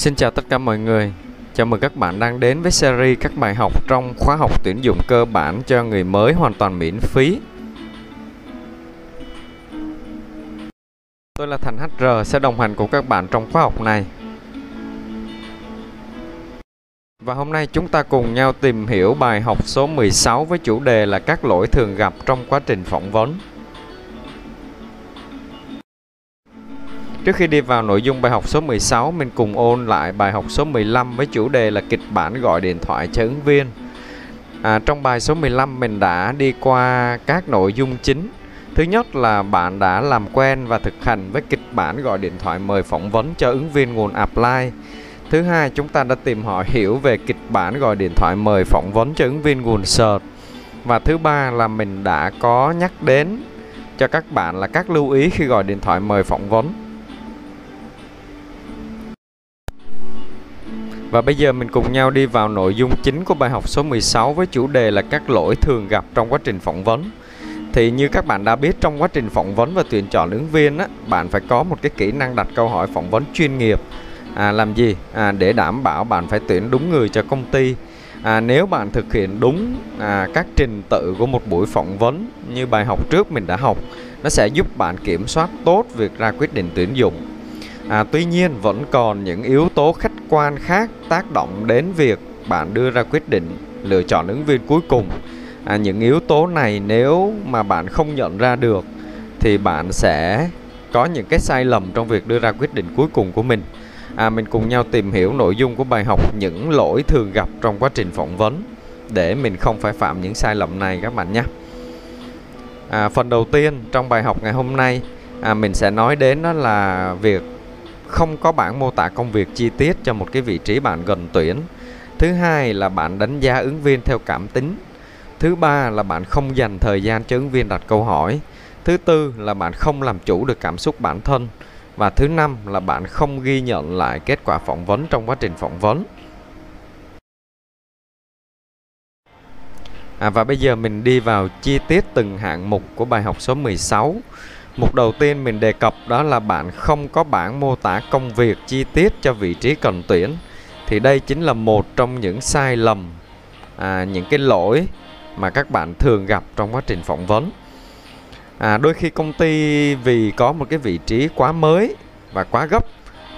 Xin chào tất cả mọi người. Chào mừng các bạn đang đến với series các bài học trong khóa học tuyển dụng cơ bản cho người mới hoàn toàn miễn phí. Tôi là Thành HR sẽ đồng hành cùng các bạn trong khóa học này. Và hôm nay chúng ta cùng nhau tìm hiểu bài học số 16 với chủ đề là các lỗi thường gặp trong quá trình phỏng vấn. Trước khi đi vào nội dung bài học số 16, mình cùng ôn lại bài học số 15 với chủ đề là kịch bản gọi điện thoại cho ứng viên. À, trong bài số 15 mình đã đi qua các nội dung chính. Thứ nhất là bạn đã làm quen và thực hành với kịch bản gọi điện thoại mời phỏng vấn cho ứng viên nguồn apply. Thứ hai, chúng ta đã tìm hỏi hiểu về kịch bản gọi điện thoại mời phỏng vấn cho ứng viên nguồn search. Và thứ ba là mình đã có nhắc đến cho các bạn là các lưu ý khi gọi điện thoại mời phỏng vấn. Và bây giờ mình cùng nhau đi vào nội dung chính của bài học số 16 với chủ đề là các lỗi thường gặp trong quá trình phỏng vấn. Thì như các bạn đã biết trong quá trình phỏng vấn và tuyển chọn ứng viên á, bạn phải có một cái kỹ năng đặt câu hỏi phỏng vấn chuyên nghiệp. À, làm gì? À, để đảm bảo bạn phải tuyển đúng người cho công ty. À, nếu bạn thực hiện đúng à, các trình tự của một buổi phỏng vấn như bài học trước mình đã học, nó sẽ giúp bạn kiểm soát tốt việc ra quyết định tuyển dụng À, tuy nhiên vẫn còn những yếu tố khách quan khác tác động đến việc bạn đưa ra quyết định lựa chọn ứng viên cuối cùng. À, những yếu tố này nếu mà bạn không nhận ra được thì bạn sẽ có những cái sai lầm trong việc đưa ra quyết định cuối cùng của mình. À, mình cùng nhau tìm hiểu nội dung của bài học những lỗi thường gặp trong quá trình phỏng vấn để mình không phải phạm những sai lầm này các bạn nhé. À, phần đầu tiên trong bài học ngày hôm nay à, mình sẽ nói đến đó là việc không có bản mô tả công việc chi tiết cho một cái vị trí bạn gần tuyển. Thứ hai là bạn đánh giá ứng viên theo cảm tính. Thứ ba là bạn không dành thời gian cho ứng viên đặt câu hỏi. Thứ tư là bạn không làm chủ được cảm xúc bản thân. Và thứ năm là bạn không ghi nhận lại kết quả phỏng vấn trong quá trình phỏng vấn. À, và bây giờ mình đi vào chi tiết từng hạng mục của bài học số 16. Mục đầu tiên mình đề cập đó là bạn không có bảng mô tả công việc chi tiết cho vị trí cần tuyển. Thì đây chính là một trong những sai lầm, à, những cái lỗi mà các bạn thường gặp trong quá trình phỏng vấn. À, đôi khi công ty vì có một cái vị trí quá mới và quá gấp,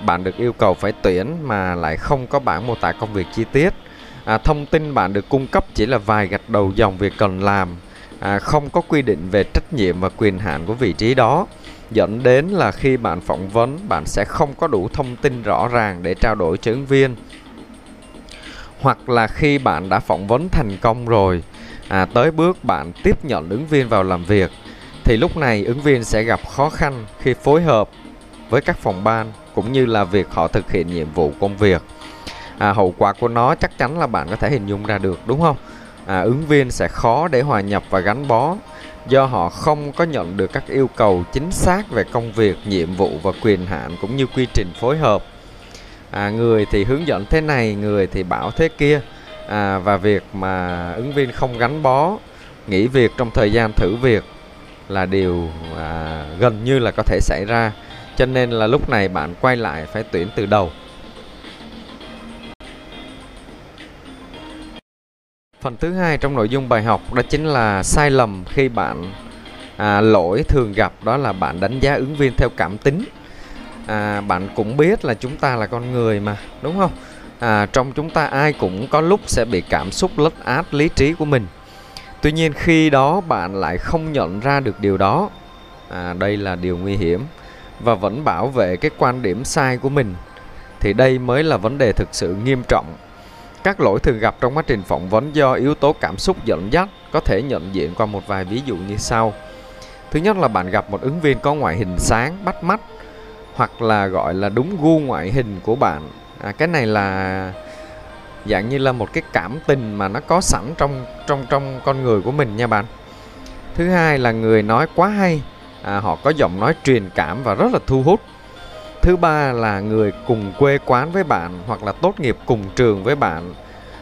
bạn được yêu cầu phải tuyển mà lại không có bảng mô tả công việc chi tiết. À, thông tin bạn được cung cấp chỉ là vài gạch đầu dòng việc cần làm à, không có quy định về trách nhiệm và quyền hạn của vị trí đó. Dẫn đến là khi bạn phỏng vấn bạn sẽ không có đủ thông tin rõ ràng để trao đổi cho ứng viên. Hoặc là khi bạn đã phỏng vấn thành công rồi à, tới bước bạn tiếp nhận ứng viên vào làm việc thì lúc này ứng viên sẽ gặp khó khăn khi phối hợp với các phòng ban cũng như là việc họ thực hiện nhiệm vụ công việc. À, hậu quả của nó chắc chắn là bạn có thể hình dung ra được đúng không? À, ứng viên sẽ khó để hòa nhập và gắn bó do họ không có nhận được các yêu cầu chính xác về công việc, nhiệm vụ và quyền hạn cũng như quy trình phối hợp. À, người thì hướng dẫn thế này, người thì bảo thế kia. À, và việc mà ứng viên không gắn bó, nghỉ việc trong thời gian thử việc là điều à, gần như là có thể xảy ra. Cho nên là lúc này bạn quay lại phải tuyển từ đầu. Phần thứ hai trong nội dung bài học đó chính là sai lầm khi bạn à, lỗi thường gặp đó là bạn đánh giá ứng viên theo cảm tính. À, bạn cũng biết là chúng ta là con người mà đúng không? À, trong chúng ta ai cũng có lúc sẽ bị cảm xúc lấn át lý trí của mình. Tuy nhiên khi đó bạn lại không nhận ra được điều đó, à, đây là điều nguy hiểm và vẫn bảo vệ cái quan điểm sai của mình thì đây mới là vấn đề thực sự nghiêm trọng các lỗi thường gặp trong quá trình phỏng vấn do yếu tố cảm xúc dẫn dắt có thể nhận diện qua một vài ví dụ như sau. Thứ nhất là bạn gặp một ứng viên có ngoại hình sáng, bắt mắt hoặc là gọi là đúng gu ngoại hình của bạn. À, cái này là dạng như là một cái cảm tình mà nó có sẵn trong trong trong con người của mình nha bạn. Thứ hai là người nói quá hay, à, họ có giọng nói truyền cảm và rất là thu hút thứ ba là người cùng quê quán với bạn hoặc là tốt nghiệp cùng trường với bạn.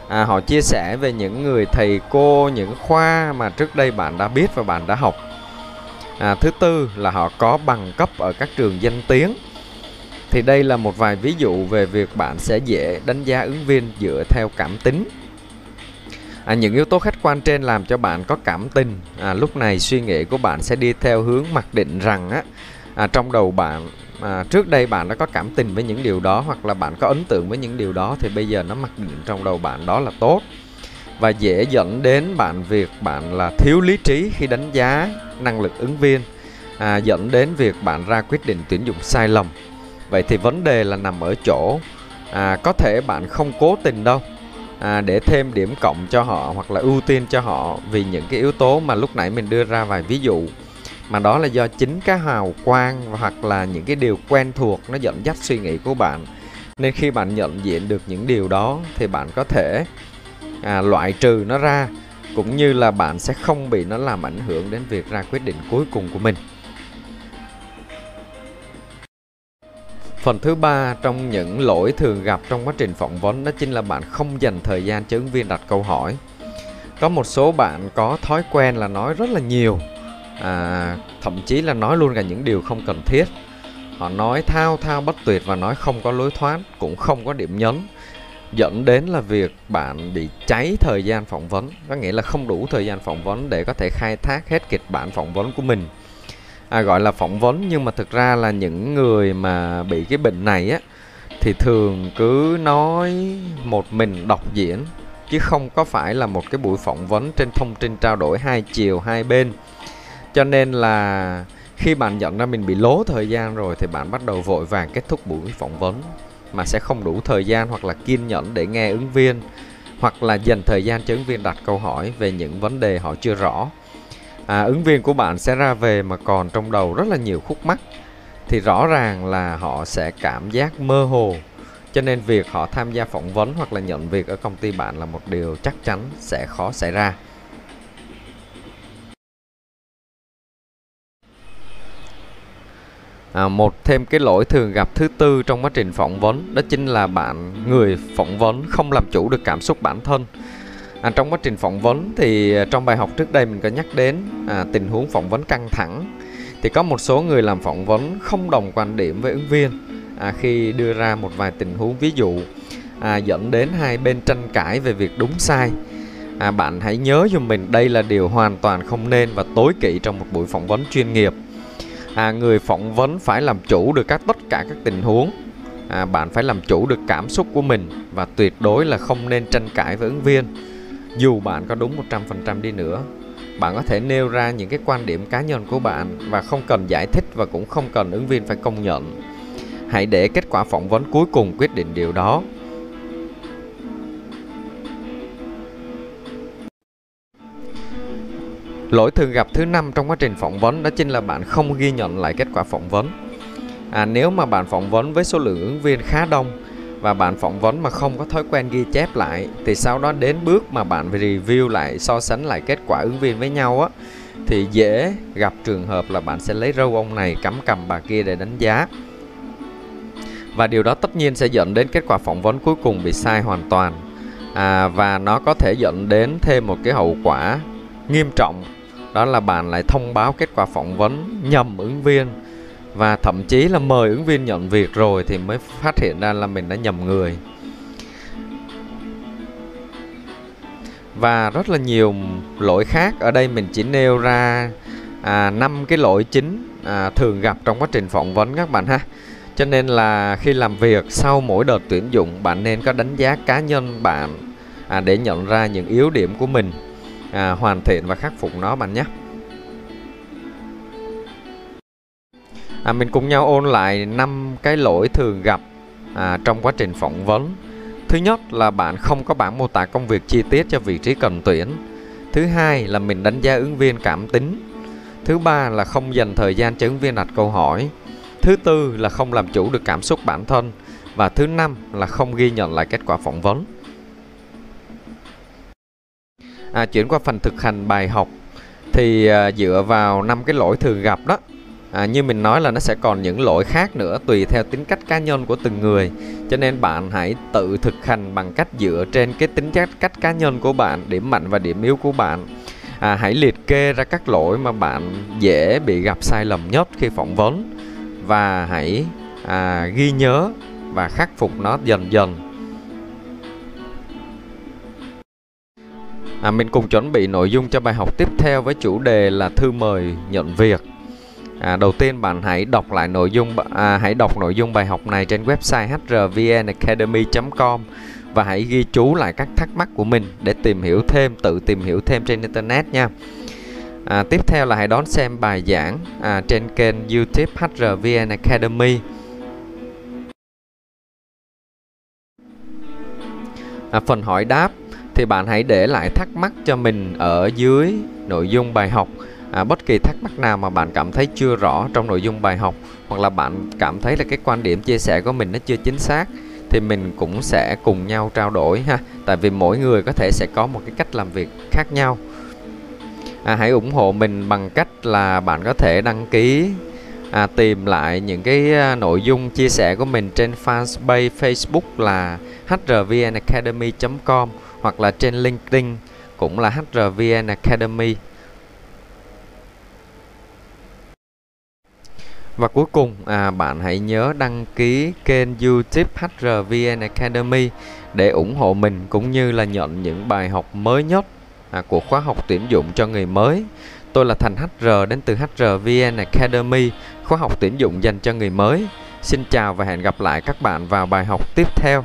À, họ chia sẻ về những người thầy cô những khoa mà trước đây bạn đã biết và bạn đã học. À, thứ tư là họ có bằng cấp ở các trường danh tiếng. Thì đây là một vài ví dụ về việc bạn sẽ dễ đánh giá ứng viên dựa theo cảm tính. À, những yếu tố khách quan trên làm cho bạn có cảm tình. À, lúc này suy nghĩ của bạn sẽ đi theo hướng mặc định rằng á à, trong đầu bạn à, trước đây bạn đã có cảm tình với những điều đó hoặc là bạn có ấn tượng với những điều đó thì bây giờ nó mặc định trong đầu bạn đó là tốt. Và dễ dẫn đến bạn việc bạn là thiếu lý trí khi đánh giá năng lực ứng viên à, dẫn đến việc bạn ra quyết định tuyển dụng sai lầm. Vậy thì vấn đề là nằm ở chỗ à, có thể bạn không cố tình đâu à, để thêm điểm cộng cho họ hoặc là ưu tiên cho họ vì những cái yếu tố mà lúc nãy mình đưa ra vài ví dụ mà đó là do chính cái hào quang hoặc là những cái điều quen thuộc nó dẫn dắt suy nghĩ của bạn nên khi bạn nhận diện được những điều đó thì bạn có thể à, loại trừ nó ra cũng như là bạn sẽ không bị nó làm ảnh hưởng đến việc ra quyết định cuối cùng của mình Phần thứ ba trong những lỗi thường gặp trong quá trình phỏng vấn đó chính là bạn không dành thời gian cho ứng viên đặt câu hỏi. Có một số bạn có thói quen là nói rất là nhiều, à, thậm chí là nói luôn cả những điều không cần thiết. Họ nói thao thao bất tuyệt và nói không có lối thoát, cũng không có điểm nhấn dẫn đến là việc bạn bị cháy thời gian phỏng vấn có nghĩa là không đủ thời gian phỏng vấn để có thể khai thác hết kịch bản phỏng vấn của mình à, gọi là phỏng vấn nhưng mà thực ra là những người mà bị cái bệnh này á thì thường cứ nói một mình đọc diễn chứ không có phải là một cái buổi phỏng vấn trên thông tin trao đổi hai chiều hai bên cho nên là khi bạn nhận ra mình bị lố thời gian rồi thì bạn bắt đầu vội vàng kết thúc buổi phỏng vấn mà sẽ không đủ thời gian hoặc là kiên nhẫn để nghe ứng viên hoặc là dành thời gian cho ứng viên đặt câu hỏi về những vấn đề họ chưa rõ. À, ứng viên của bạn sẽ ra về mà còn trong đầu rất là nhiều khúc mắc thì rõ ràng là họ sẽ cảm giác mơ hồ. Cho nên việc họ tham gia phỏng vấn hoặc là nhận việc ở công ty bạn là một điều chắc chắn sẽ khó xảy ra. À, một thêm cái lỗi thường gặp thứ tư trong quá trình phỏng vấn đó chính là bạn người phỏng vấn không làm chủ được cảm xúc bản thân. À, trong quá trình phỏng vấn thì à, trong bài học trước đây mình có nhắc đến à, tình huống phỏng vấn căng thẳng. Thì có một số người làm phỏng vấn không đồng quan điểm với ứng viên à, khi đưa ra một vài tình huống ví dụ à, dẫn đến hai bên tranh cãi về việc đúng sai. À, bạn hãy nhớ giùm mình đây là điều hoàn toàn không nên và tối kỵ trong một buổi phỏng vấn chuyên nghiệp à, người phỏng vấn phải làm chủ được các tất cả các tình huống. À, bạn phải làm chủ được cảm xúc của mình và tuyệt đối là không nên tranh cãi với ứng viên. Dù bạn có đúng 100% đi nữa bạn có thể nêu ra những cái quan điểm cá nhân của bạn và không cần giải thích và cũng không cần ứng viên phải công nhận. Hãy để kết quả phỏng vấn cuối cùng quyết định điều đó. Lỗi thường gặp thứ năm trong quá trình phỏng vấn đó chính là bạn không ghi nhận lại kết quả phỏng vấn. À, nếu mà bạn phỏng vấn với số lượng ứng viên khá đông và bạn phỏng vấn mà không có thói quen ghi chép lại thì sau đó đến bước mà bạn review lại so sánh lại kết quả ứng viên với nhau á thì dễ gặp trường hợp là bạn sẽ lấy râu ông này cắm cầm bà kia để đánh giá. Và điều đó tất nhiên sẽ dẫn đến kết quả phỏng vấn cuối cùng bị sai hoàn toàn. À, và nó có thể dẫn đến thêm một cái hậu quả nghiêm trọng đó là bạn lại thông báo kết quả phỏng vấn nhầm ứng viên và thậm chí là mời ứng viên nhận việc rồi thì mới phát hiện ra là mình đã nhầm người. Và rất là nhiều lỗi khác. Ở đây mình chỉ nêu ra à, 5 cái lỗi chính à, thường gặp trong quá trình phỏng vấn các bạn ha. Cho nên là khi làm việc sau mỗi đợt tuyển dụng bạn nên có đánh giá cá nhân bạn à, để nhận ra những yếu điểm của mình à, hoàn thiện và khắc phục nó bạn nhé. À, mình cùng nhau ôn lại năm cái lỗi thường gặp à, trong quá trình phỏng vấn. Thứ nhất là bạn không có bản mô tả công việc chi tiết cho vị trí cần tuyển. Thứ hai là mình đánh giá ứng viên cảm tính. Thứ ba là không dành thời gian cho ứng viên đặt câu hỏi. Thứ tư là không làm chủ được cảm xúc bản thân. Và thứ năm là không ghi nhận lại kết quả phỏng vấn à, chuyển qua phần thực hành bài học thì à, dựa vào năm cái lỗi thường gặp đó à, như mình nói là nó sẽ còn những lỗi khác nữa tùy theo tính cách cá nhân của từng người. Cho nên bạn hãy tự thực hành bằng cách dựa trên cái tính cách cách cá nhân của bạn điểm mạnh và điểm yếu của bạn. À, hãy liệt kê ra các lỗi mà bạn dễ bị gặp sai lầm nhất khi phỏng vấn và hãy à, ghi nhớ và khắc phục nó dần dần. À, mình cùng chuẩn bị nội dung cho bài học tiếp theo với chủ đề là thư mời nhận việc. À, đầu tiên bạn hãy đọc lại nội dung à, hãy đọc nội dung bài học này trên website hrvnacademy.com và hãy ghi chú lại các thắc mắc của mình để tìm hiểu thêm tự tìm hiểu thêm trên internet nha. À, tiếp theo là hãy đón xem bài giảng à, trên kênh youtube hrvn academy à, phần hỏi đáp thì bạn hãy để lại thắc mắc cho mình ở dưới nội dung bài học. À, bất kỳ thắc mắc nào mà bạn cảm thấy chưa rõ trong nội dung bài học hoặc là bạn cảm thấy là cái quan điểm chia sẻ của mình nó chưa chính xác thì mình cũng sẽ cùng nhau trao đổi ha. Tại vì mỗi người có thể sẽ có một cái cách làm việc khác nhau. À, hãy ủng hộ mình bằng cách là bạn có thể đăng ký à, tìm lại những cái à, nội dung chia sẻ của mình trên fanpage Facebook là hrvnacademy.com hoặc là trên LinkedIn cũng là hrvn academy Và cuối cùng, à, bạn hãy nhớ đăng ký kênh YouTube HRVN Academy để ủng hộ mình cũng như là nhận những bài học mới nhất à, của khóa học tuyển dụng cho người mới. Tôi là Thành HR đến từ HRVN Academy, khóa học tuyển dụng dành cho người mới. Xin chào và hẹn gặp lại các bạn vào bài học tiếp theo.